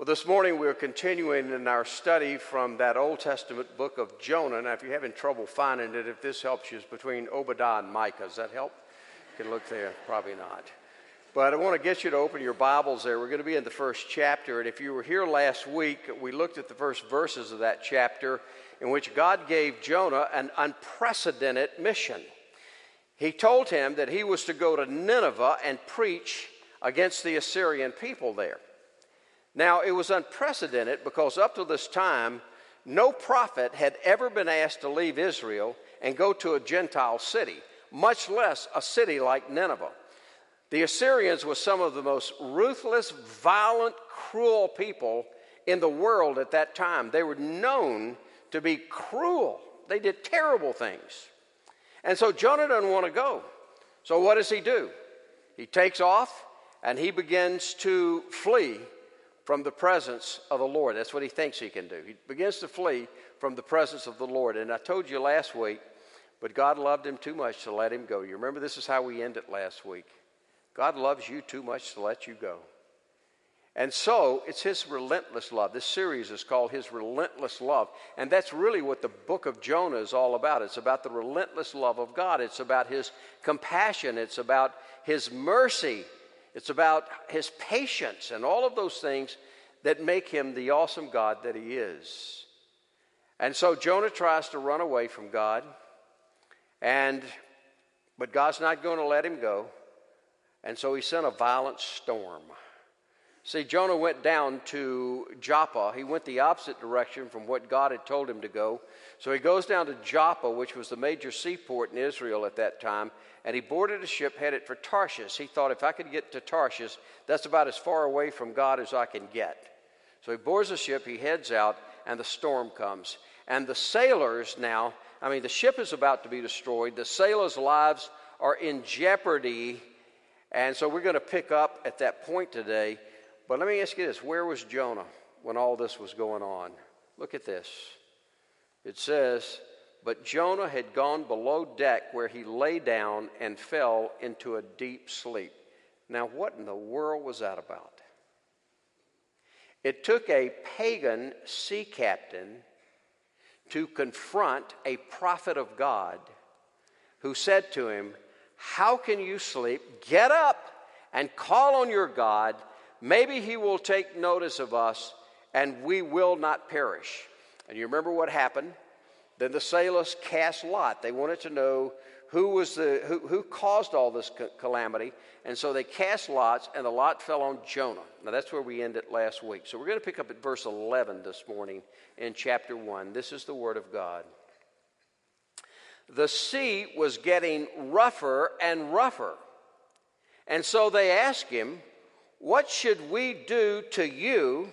Well, this morning we're continuing in our study from that Old Testament book of Jonah. Now, if you're having trouble finding it, if this helps you, it's between Obadiah and Micah. Does that help? You can look there. Probably not. But I want to get you to open your Bibles there. We're going to be in the first chapter. And if you were here last week, we looked at the first verses of that chapter in which God gave Jonah an unprecedented mission. He told him that he was to go to Nineveh and preach against the Assyrian people there. Now, it was unprecedented because up to this time, no prophet had ever been asked to leave Israel and go to a Gentile city, much less a city like Nineveh. The Assyrians were some of the most ruthless, violent, cruel people in the world at that time. They were known to be cruel, they did terrible things. And so Jonah doesn't want to go. So what does he do? He takes off and he begins to flee from the presence of the Lord. That's what he thinks he can do. He begins to flee from the presence of the Lord. And I told you last week, but God loved him too much to let him go. You remember this is how we ended last week. God loves you too much to let you go. And so it's his relentless love. This series is called His Relentless Love. And that's really what the book of Jonah is all about. It's about the relentless love of God, it's about his compassion, it's about his mercy it's about his patience and all of those things that make him the awesome God that he is. And so Jonah tries to run away from God, and but God's not going to let him go. And so he sent a violent storm. See, Jonah went down to Joppa. He went the opposite direction from what God had told him to go. So he goes down to Joppa, which was the major seaport in Israel at that time, and he boarded a ship headed for Tarshish. He thought, if I could get to Tarshish, that's about as far away from God as I can get. So he boards a ship, he heads out, and the storm comes. And the sailors now, I mean, the ship is about to be destroyed. The sailors' lives are in jeopardy. And so we're going to pick up at that point today. But let me ask you this where was Jonah when all this was going on? Look at this. It says, but Jonah had gone below deck where he lay down and fell into a deep sleep. Now, what in the world was that about? It took a pagan sea captain to confront a prophet of God who said to him, How can you sleep? Get up and call on your God. Maybe he will take notice of us and we will not perish. And you remember what happened? Then the sailors cast lot. They wanted to know who was the who, who caused all this calamity, and so they cast lots, and the lot fell on Jonah. Now that's where we ended last week. So we're going to pick up at verse 11 this morning in chapter 1. This is the word of God. The sea was getting rougher and rougher. And so they asked him, What should we do to you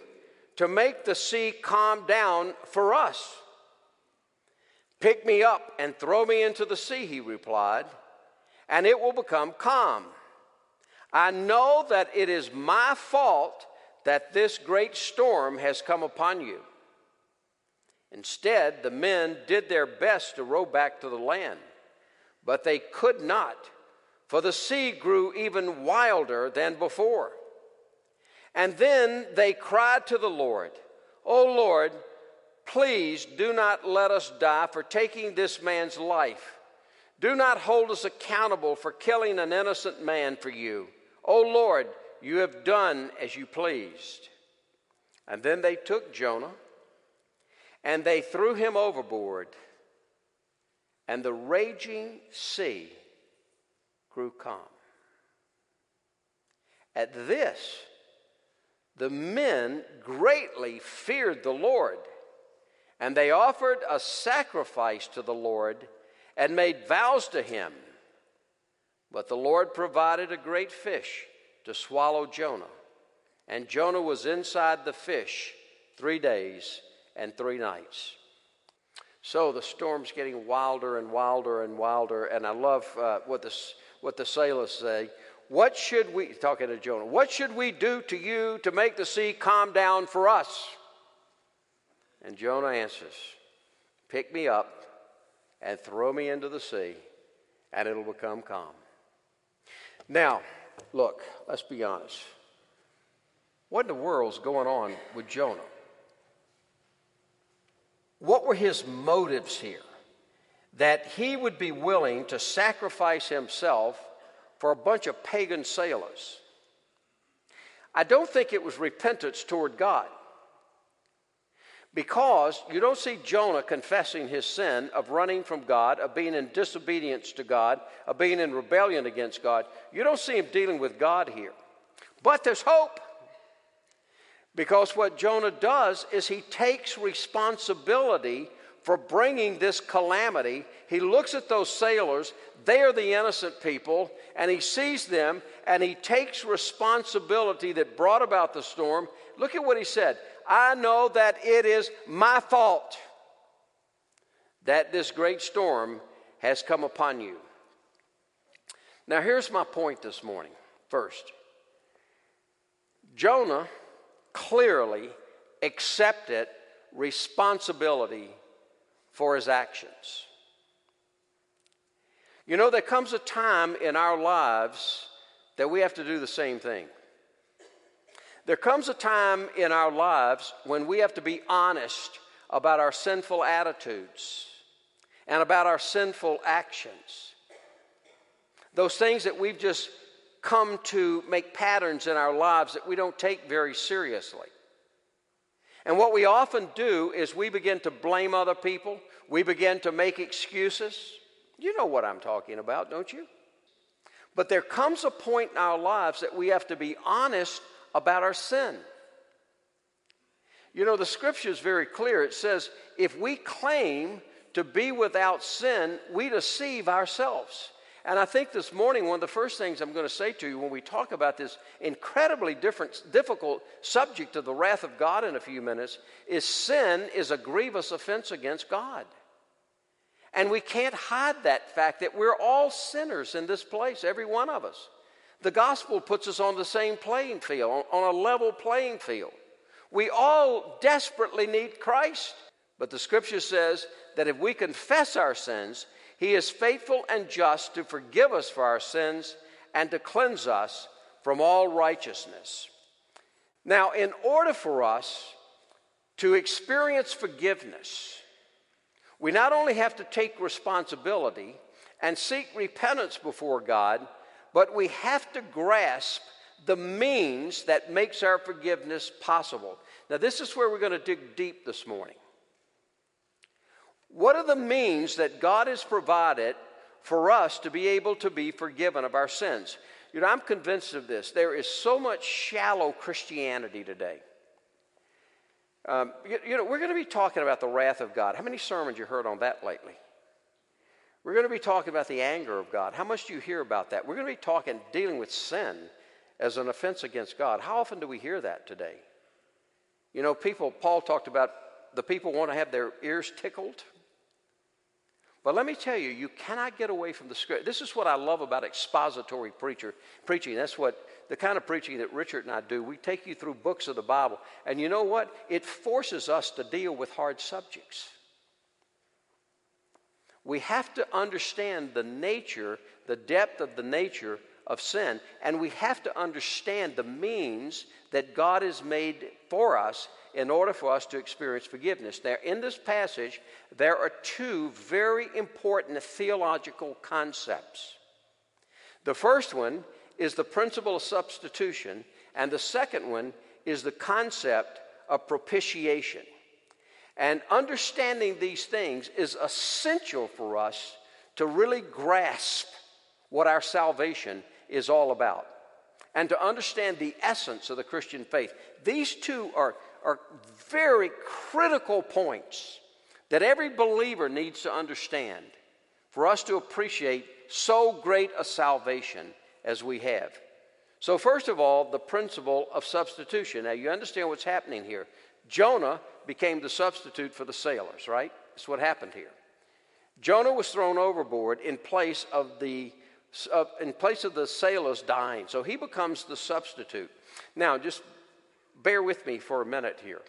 to make the sea calm down for us? Pick me up and throw me into the sea, he replied, and it will become calm. I know that it is my fault that this great storm has come upon you. Instead, the men did their best to row back to the land, but they could not, for the sea grew even wilder than before. And then they cried to the Lord, O Lord, Please do not let us die for taking this man's life. Do not hold us accountable for killing an innocent man for you. O oh Lord, you have done as you pleased. And then they took Jonah and they threw him overboard, and the raging sea grew calm. At this, the men greatly feared the Lord and they offered a sacrifice to the Lord and made vows to him. But the Lord provided a great fish to swallow Jonah. And Jonah was inside the fish three days and three nights. So the storm's getting wilder and wilder and wilder. And I love uh, what, the, what the sailors say. What should we, talking to Jonah, what should we do to you to make the sea calm down for us? And Jonah answers, Pick me up and throw me into the sea, and it'll become calm. Now, look, let's be honest. What in the world's going on with Jonah? What were his motives here? That he would be willing to sacrifice himself for a bunch of pagan sailors. I don't think it was repentance toward God. Because you don't see Jonah confessing his sin of running from God, of being in disobedience to God, of being in rebellion against God. You don't see him dealing with God here. But there's hope. Because what Jonah does is he takes responsibility for bringing this calamity. He looks at those sailors, they are the innocent people, and he sees them and he takes responsibility that brought about the storm. Look at what he said I know that it is my fault that this great storm has come upon you. Now, here's my point this morning. First, Jonah clearly accepted responsibility for his actions. You know, there comes a time in our lives that we have to do the same thing. There comes a time in our lives when we have to be honest about our sinful attitudes and about our sinful actions. Those things that we've just come to make patterns in our lives that we don't take very seriously. And what we often do is we begin to blame other people, we begin to make excuses. You know what I'm talking about, don't you? But there comes a point in our lives that we have to be honest about our sin. You know, the scripture is very clear. It says, if we claim to be without sin, we deceive ourselves. And I think this morning, one of the first things I'm going to say to you when we talk about this incredibly different, difficult subject of the wrath of God in a few minutes is sin is a grievous offense against God. And we can't hide that fact that we're all sinners in this place, every one of us. The gospel puts us on the same playing field, on a level playing field. We all desperately need Christ. But the scripture says that if we confess our sins, he is faithful and just to forgive us for our sins and to cleanse us from all righteousness. Now, in order for us to experience forgiveness, we not only have to take responsibility and seek repentance before God, but we have to grasp the means that makes our forgiveness possible. Now, this is where we're going to dig deep this morning. What are the means that God has provided for us to be able to be forgiven of our sins? You know, I'm convinced of this. There is so much shallow Christianity today. Um, you, you know, we're going to be talking about the wrath of God. How many sermons you heard on that lately? We're going to be talking about the anger of God. How much do you hear about that? We're going to be talking, dealing with sin as an offense against God. How often do we hear that today? You know, people, Paul talked about the people want to have their ears tickled. But let me tell you, you cannot get away from the script. This is what I love about expository preacher preaching. That's what the kind of preaching that Richard and I do. We take you through books of the Bible. And you know what? It forces us to deal with hard subjects we have to understand the nature, the depth of the nature of sin, and we have to understand the means that God has made for us in order for us to experience forgiveness. There, in this passage, there are two very important theological concepts. The first one is the principle of substitution, and the second one is the concept of propitiation. And understanding these things is essential for us to really grasp what our salvation is all about and to understand the essence of the Christian faith. These two are, are very critical points that every believer needs to understand for us to appreciate so great a salvation as we have. So, first of all, the principle of substitution. Now, you understand what's happening here. Jonah became the substitute for the sailors, right? That's what happened here. Jonah was thrown overboard in place of the uh, in place of the sailors dying. So he becomes the substitute. Now, just bear with me for a minute here.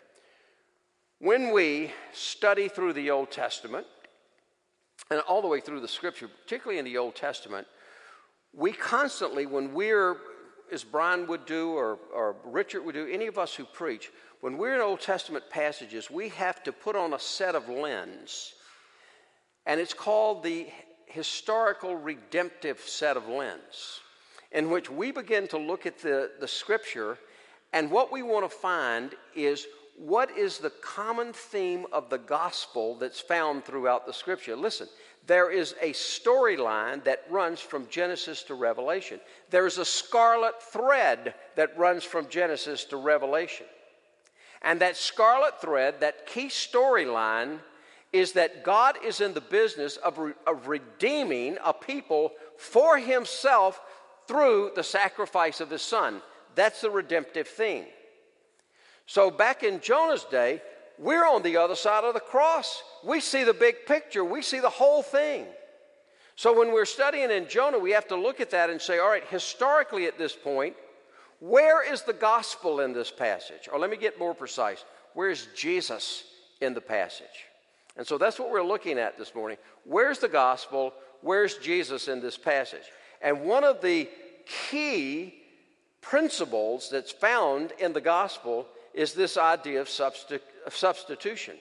When we study through the Old Testament, and all the way through the scripture, particularly in the Old Testament, we constantly, when we're as Brian would do or, or Richard would do, any of us who preach, when we're in Old Testament passages, we have to put on a set of lens. And it's called the historical redemptive set of lens, in which we begin to look at the, the scripture, and what we want to find is what is the common theme of the gospel that's found throughout the scripture. Listen, there is a storyline that runs from Genesis to Revelation. There's a scarlet thread that runs from Genesis to Revelation. And that scarlet thread, that key storyline, is that God is in the business of, re- of redeeming a people for himself through the sacrifice of his son. That's the redemptive theme. So back in Jonah's day, we're on the other side of the cross. We see the big picture, we see the whole thing. So when we're studying in Jonah, we have to look at that and say, all right, historically at this point, where is the gospel in this passage? Or let me get more precise, where's Jesus in the passage? And so that's what we're looking at this morning. Where's the gospel? Where's Jesus in this passage? And one of the key principles that's found in the gospel is this idea of, substitu- of substitution.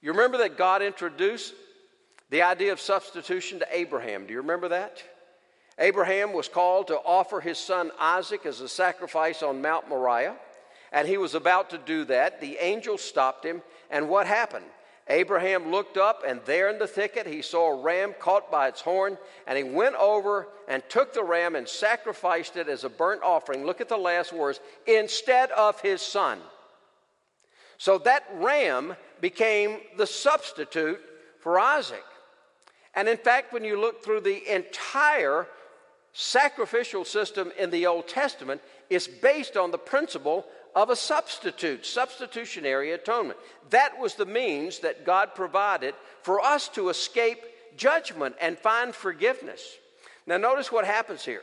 You remember that God introduced the idea of substitution to Abraham. Do you remember that? Abraham was called to offer his son Isaac as a sacrifice on Mount Moriah, and he was about to do that. The angel stopped him, and what happened? Abraham looked up, and there in the thicket he saw a ram caught by its horn, and he went over and took the ram and sacrificed it as a burnt offering. Look at the last words instead of his son. So that ram became the substitute for Isaac. And in fact, when you look through the entire sacrificial system in the Old Testament, it's based on the principle of a substitute, substitutionary atonement. That was the means that God provided for us to escape judgment and find forgiveness. Now, notice what happens here.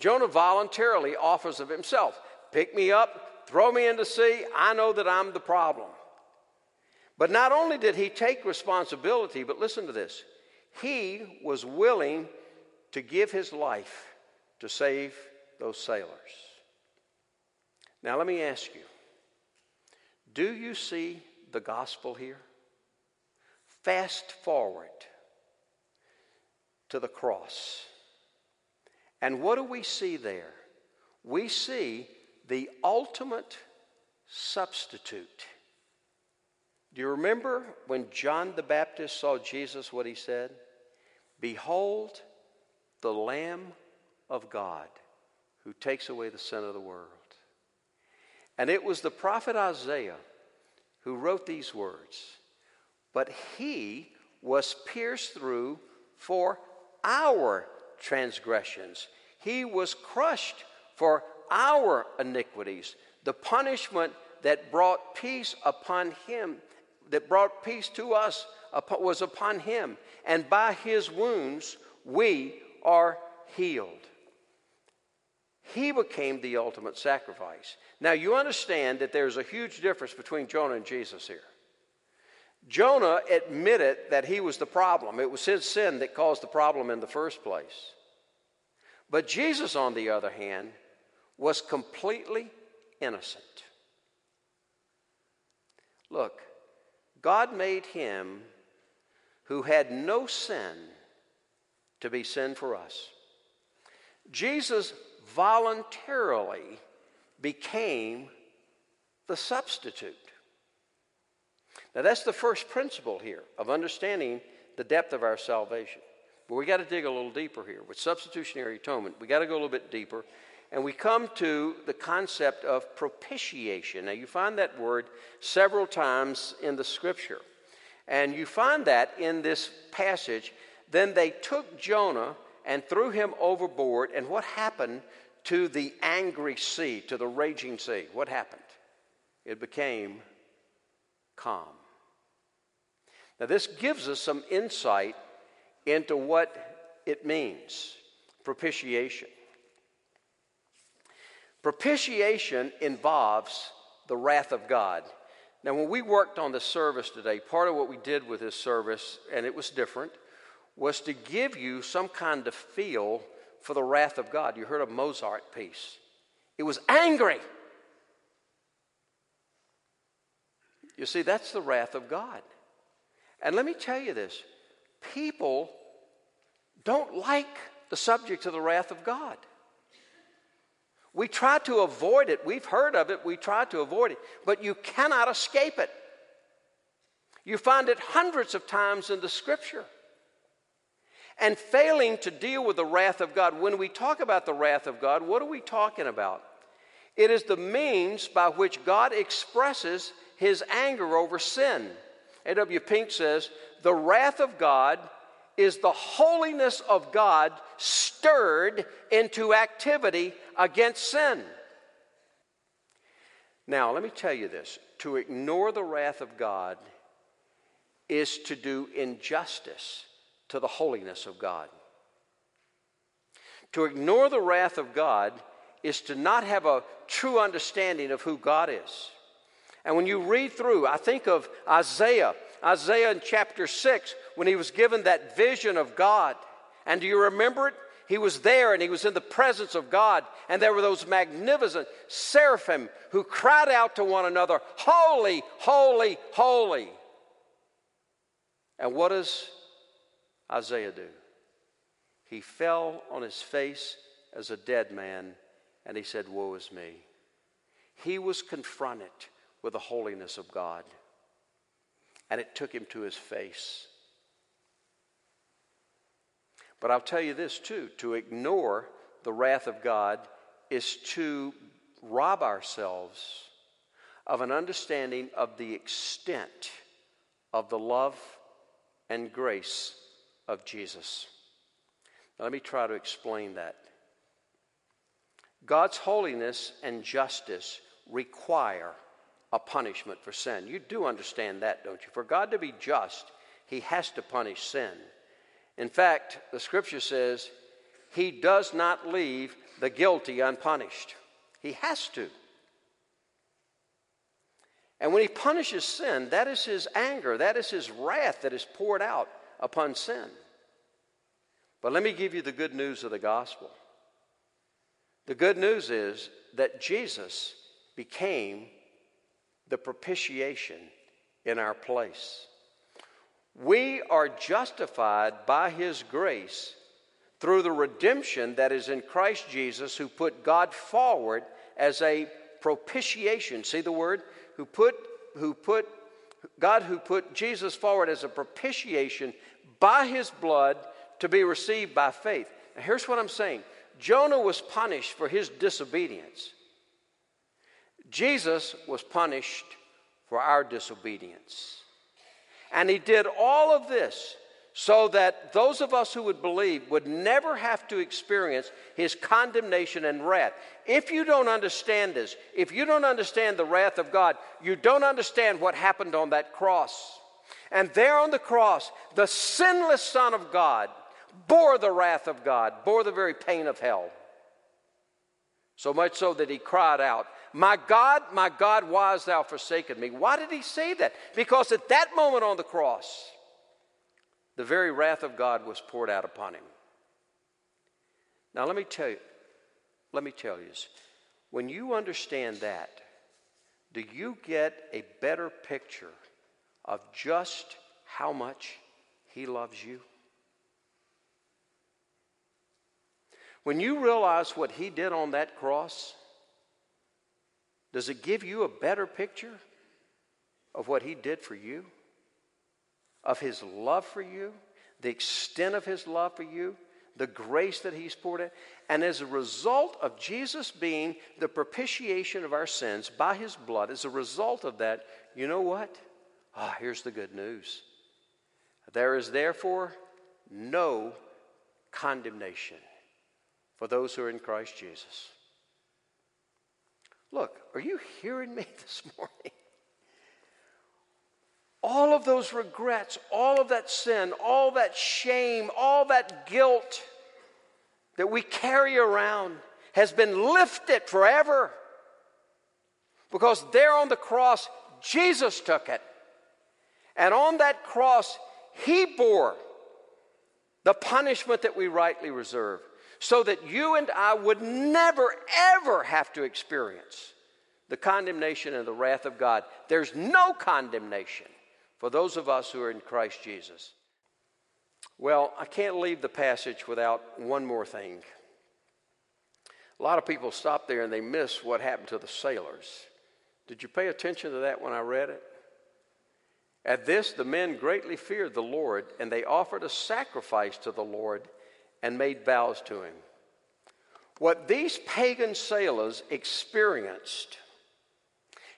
Jonah voluntarily offers of himself pick me up, throw me into sea. I know that I'm the problem. But not only did he take responsibility, but listen to this he was willing to give his life to save those sailors. Now, let me ask you do you see the gospel here? Fast forward to the cross. And what do we see there? We see the ultimate substitute. Do you remember when John the Baptist saw Jesus, what he said? Behold, the Lamb of God who takes away the sin of the world. And it was the prophet Isaiah who wrote these words But he was pierced through for our transgressions, he was crushed for our iniquities. The punishment that brought peace upon him, that brought peace to us, was upon him. And by his wounds we are healed. He became the ultimate sacrifice. Now, you understand that there's a huge difference between Jonah and Jesus here. Jonah admitted that he was the problem, it was his sin that caused the problem in the first place. But Jesus, on the other hand, was completely innocent. Look, God made him who had no sin to be sin for us. Jesus voluntarily became the substitute. Now, that's the first principle here of understanding the depth of our salvation. But we got to dig a little deeper here. With substitutionary atonement, we got to go a little bit deeper. And we come to the concept of propitiation. Now, you find that word several times in the scripture. And you find that in this passage. Then they took Jonah and threw him overboard. And what happened to the angry sea, to the raging sea? What happened? It became calm. Now, this gives us some insight into what it means propitiation. Propitiation involves the wrath of God. Now, when we worked on the service today, part of what we did with this service, and it was different, was to give you some kind of feel for the wrath of God. You heard a Mozart piece. It was angry. You see, that's the wrath of God. And let me tell you this people don't like the subject of the wrath of God. We try to avoid it. We've heard of it. We try to avoid it. But you cannot escape it. You find it hundreds of times in the scripture. And failing to deal with the wrath of God, when we talk about the wrath of God, what are we talking about? It is the means by which God expresses his anger over sin. A.W. Pink says, The wrath of God is the holiness of God stirred into activity against sin. Now, let me tell you this to ignore the wrath of God is to do injustice to the holiness of God. To ignore the wrath of God is to not have a true understanding of who God is. And when you read through, I think of Isaiah, Isaiah in chapter 6, when he was given that vision of God. And do you remember it? He was there and he was in the presence of God, and there were those magnificent seraphim who cried out to one another, Holy, holy, holy. And what does Isaiah do? He fell on his face as a dead man and he said, Woe is me. He was confronted with the holiness of God, and it took him to his face. But I'll tell you this too to ignore the wrath of God is to rob ourselves of an understanding of the extent of the love and grace of Jesus. Now, let me try to explain that. God's holiness and justice require a punishment for sin. You do understand that, don't you? For God to be just, He has to punish sin. In fact, the scripture says He does not leave the guilty unpunished. He has to. And when He punishes sin, that is His anger, that is His wrath that is poured out upon sin. But let me give you the good news of the gospel. The good news is that Jesus became the propitiation in our place. We are justified by His grace through the redemption that is in Christ Jesus, who put God forward as a propitiation. See the word? Who put, who put, God who put Jesus forward as a propitiation by His blood to be received by faith. Now, here's what I'm saying Jonah was punished for his disobedience. Jesus was punished for our disobedience. And he did all of this so that those of us who would believe would never have to experience his condemnation and wrath. If you don't understand this, if you don't understand the wrath of God, you don't understand what happened on that cross. And there on the cross, the sinless Son of God bore the wrath of God, bore the very pain of hell. So much so that he cried out, My God, my God, why hast thou forsaken me? Why did he say that? Because at that moment on the cross, the very wrath of God was poured out upon him. Now let me tell you, let me tell you this. When you understand that, do you get a better picture of just how much he loves you? When you realize what he did on that cross, does it give you a better picture of what he did for you? Of his love for you? The extent of his love for you? The grace that he's poured out? And as a result of Jesus being the propitiation of our sins by his blood, as a result of that, you know what? Ah, oh, here's the good news. There is therefore no condemnation for those who are in Christ Jesus. Look, are you hearing me this morning? All of those regrets, all of that sin, all that shame, all that guilt that we carry around has been lifted forever. Because there on the cross, Jesus took it. And on that cross, He bore the punishment that we rightly reserve so that you and I would never, ever have to experience the condemnation and the wrath of God. There's no condemnation for those of us who are in Christ Jesus. Well, I can't leave the passage without one more thing. A lot of people stop there and they miss what happened to the sailors. Did you pay attention to that when I read it? At this, the men greatly feared the Lord, and they offered a sacrifice to the Lord and made vows to him. What these pagan sailors experienced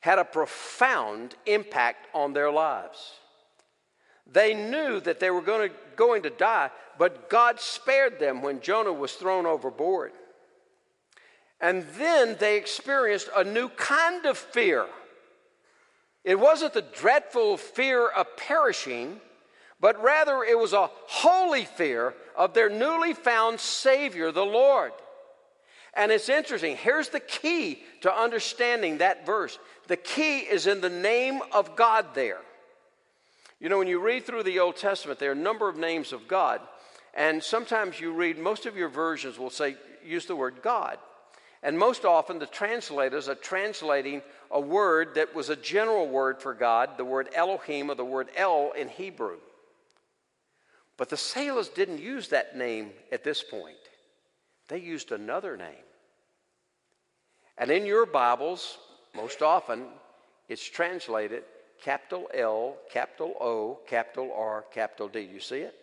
had a profound impact on their lives. They knew that they were going to, going to die, but God spared them when Jonah was thrown overboard. And then they experienced a new kind of fear. It wasn't the dreadful fear of perishing, but rather it was a holy fear of their newly found Savior, the Lord. And it's interesting. Here's the key to understanding that verse the key is in the name of God there. You know, when you read through the Old Testament, there are a number of names of God. And sometimes you read, most of your versions will say, use the word God. And most often, the translators are translating a word that was a general word for God, the word Elohim or the word El in Hebrew. But the sailors didn't use that name at this point, they used another name. And in your Bibles, most often, it's translated capital L, capital O, capital R, capital D. You see it?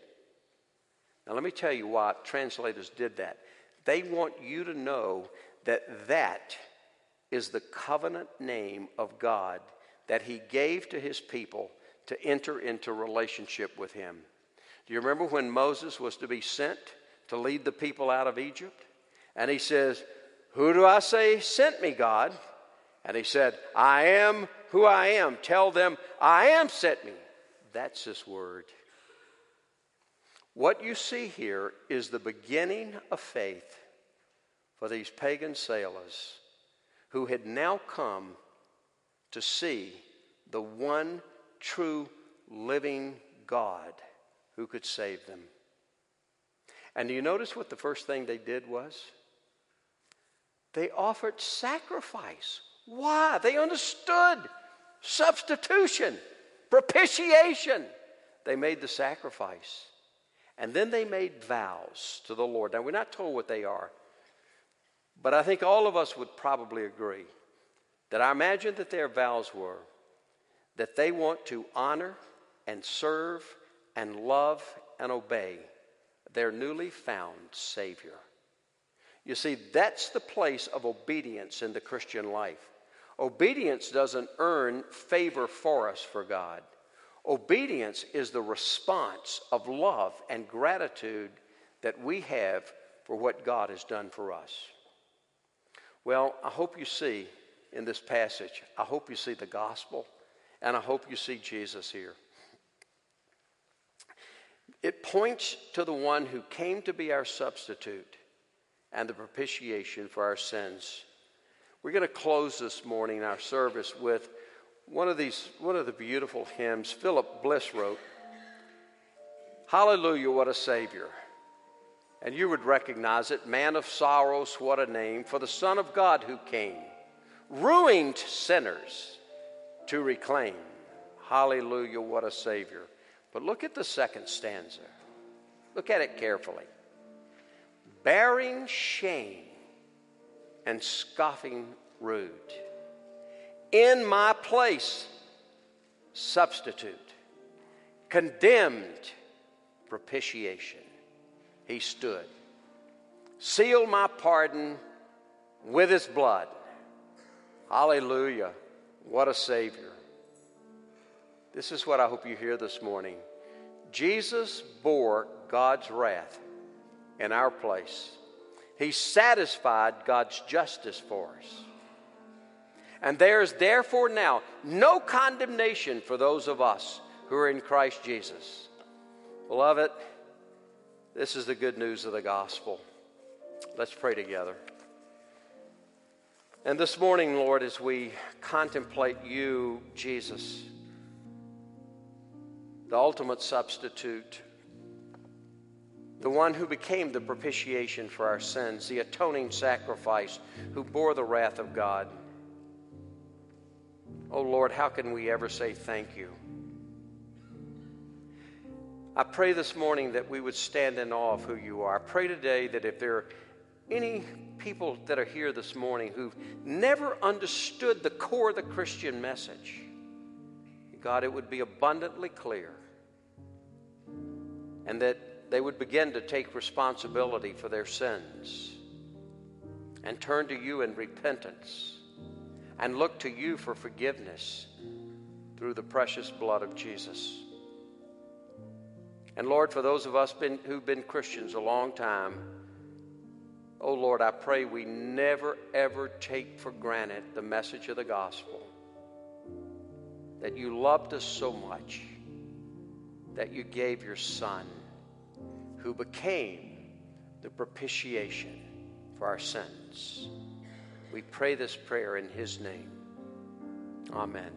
Now, let me tell you why translators did that. They want you to know that that is the covenant name of God that He gave to His people to enter into relationship with Him. Do you remember when Moses was to be sent to lead the people out of Egypt? And he says, Who do I say sent me, God? And he said, I am who I am. Tell them, I am sent me. That's his word. What you see here is the beginning of faith for these pagan sailors who had now come to see the one true living God who could save them. And do you notice what the first thing they did was? They offered sacrifice. Why? They understood substitution, propitiation. They made the sacrifice. And then they made vows to the Lord. Now, we're not told what they are, but I think all of us would probably agree that I imagine that their vows were that they want to honor and serve and love and obey their newly found Savior. You see, that's the place of obedience in the Christian life. Obedience doesn't earn favor for us for God. Obedience is the response of love and gratitude that we have for what God has done for us. Well, I hope you see in this passage, I hope you see the gospel, and I hope you see Jesus here. It points to the one who came to be our substitute and the propitiation for our sins. We're going to close this morning our service with one of these one of the beautiful hymns Philip Bliss wrote. Hallelujah, what a savior. And you would recognize it, man of sorrows, what a name for the Son of God who came, ruined sinners to reclaim. Hallelujah, what a savior. But look at the second stanza. Look at it carefully. Bearing shame and scoffing rude. In my place, substitute. Condemned, propitiation. He stood. Sealed my pardon with his blood. Hallelujah. What a Savior. This is what I hope you hear this morning. Jesus bore God's wrath in our place. He satisfied God's justice for us. And there is therefore now no condemnation for those of us who are in Christ Jesus. Beloved, this is the good news of the gospel. Let's pray together. And this morning, Lord, as we contemplate you, Jesus, the ultimate substitute, the one who became the propitiation for our sins, the atoning sacrifice, who bore the wrath of God. Oh Lord, how can we ever say thank you? I pray this morning that we would stand in awe of who you are. I pray today that if there are any people that are here this morning who've never understood the core of the Christian message, God, it would be abundantly clear. And that they would begin to take responsibility for their sins and turn to you in repentance and look to you for forgiveness through the precious blood of Jesus. And Lord, for those of us been, who've been Christians a long time, oh Lord, I pray we never ever take for granted the message of the gospel that you loved us so much that you gave your Son, who became the propitiation for our sins. We pray this prayer in His name. Amen.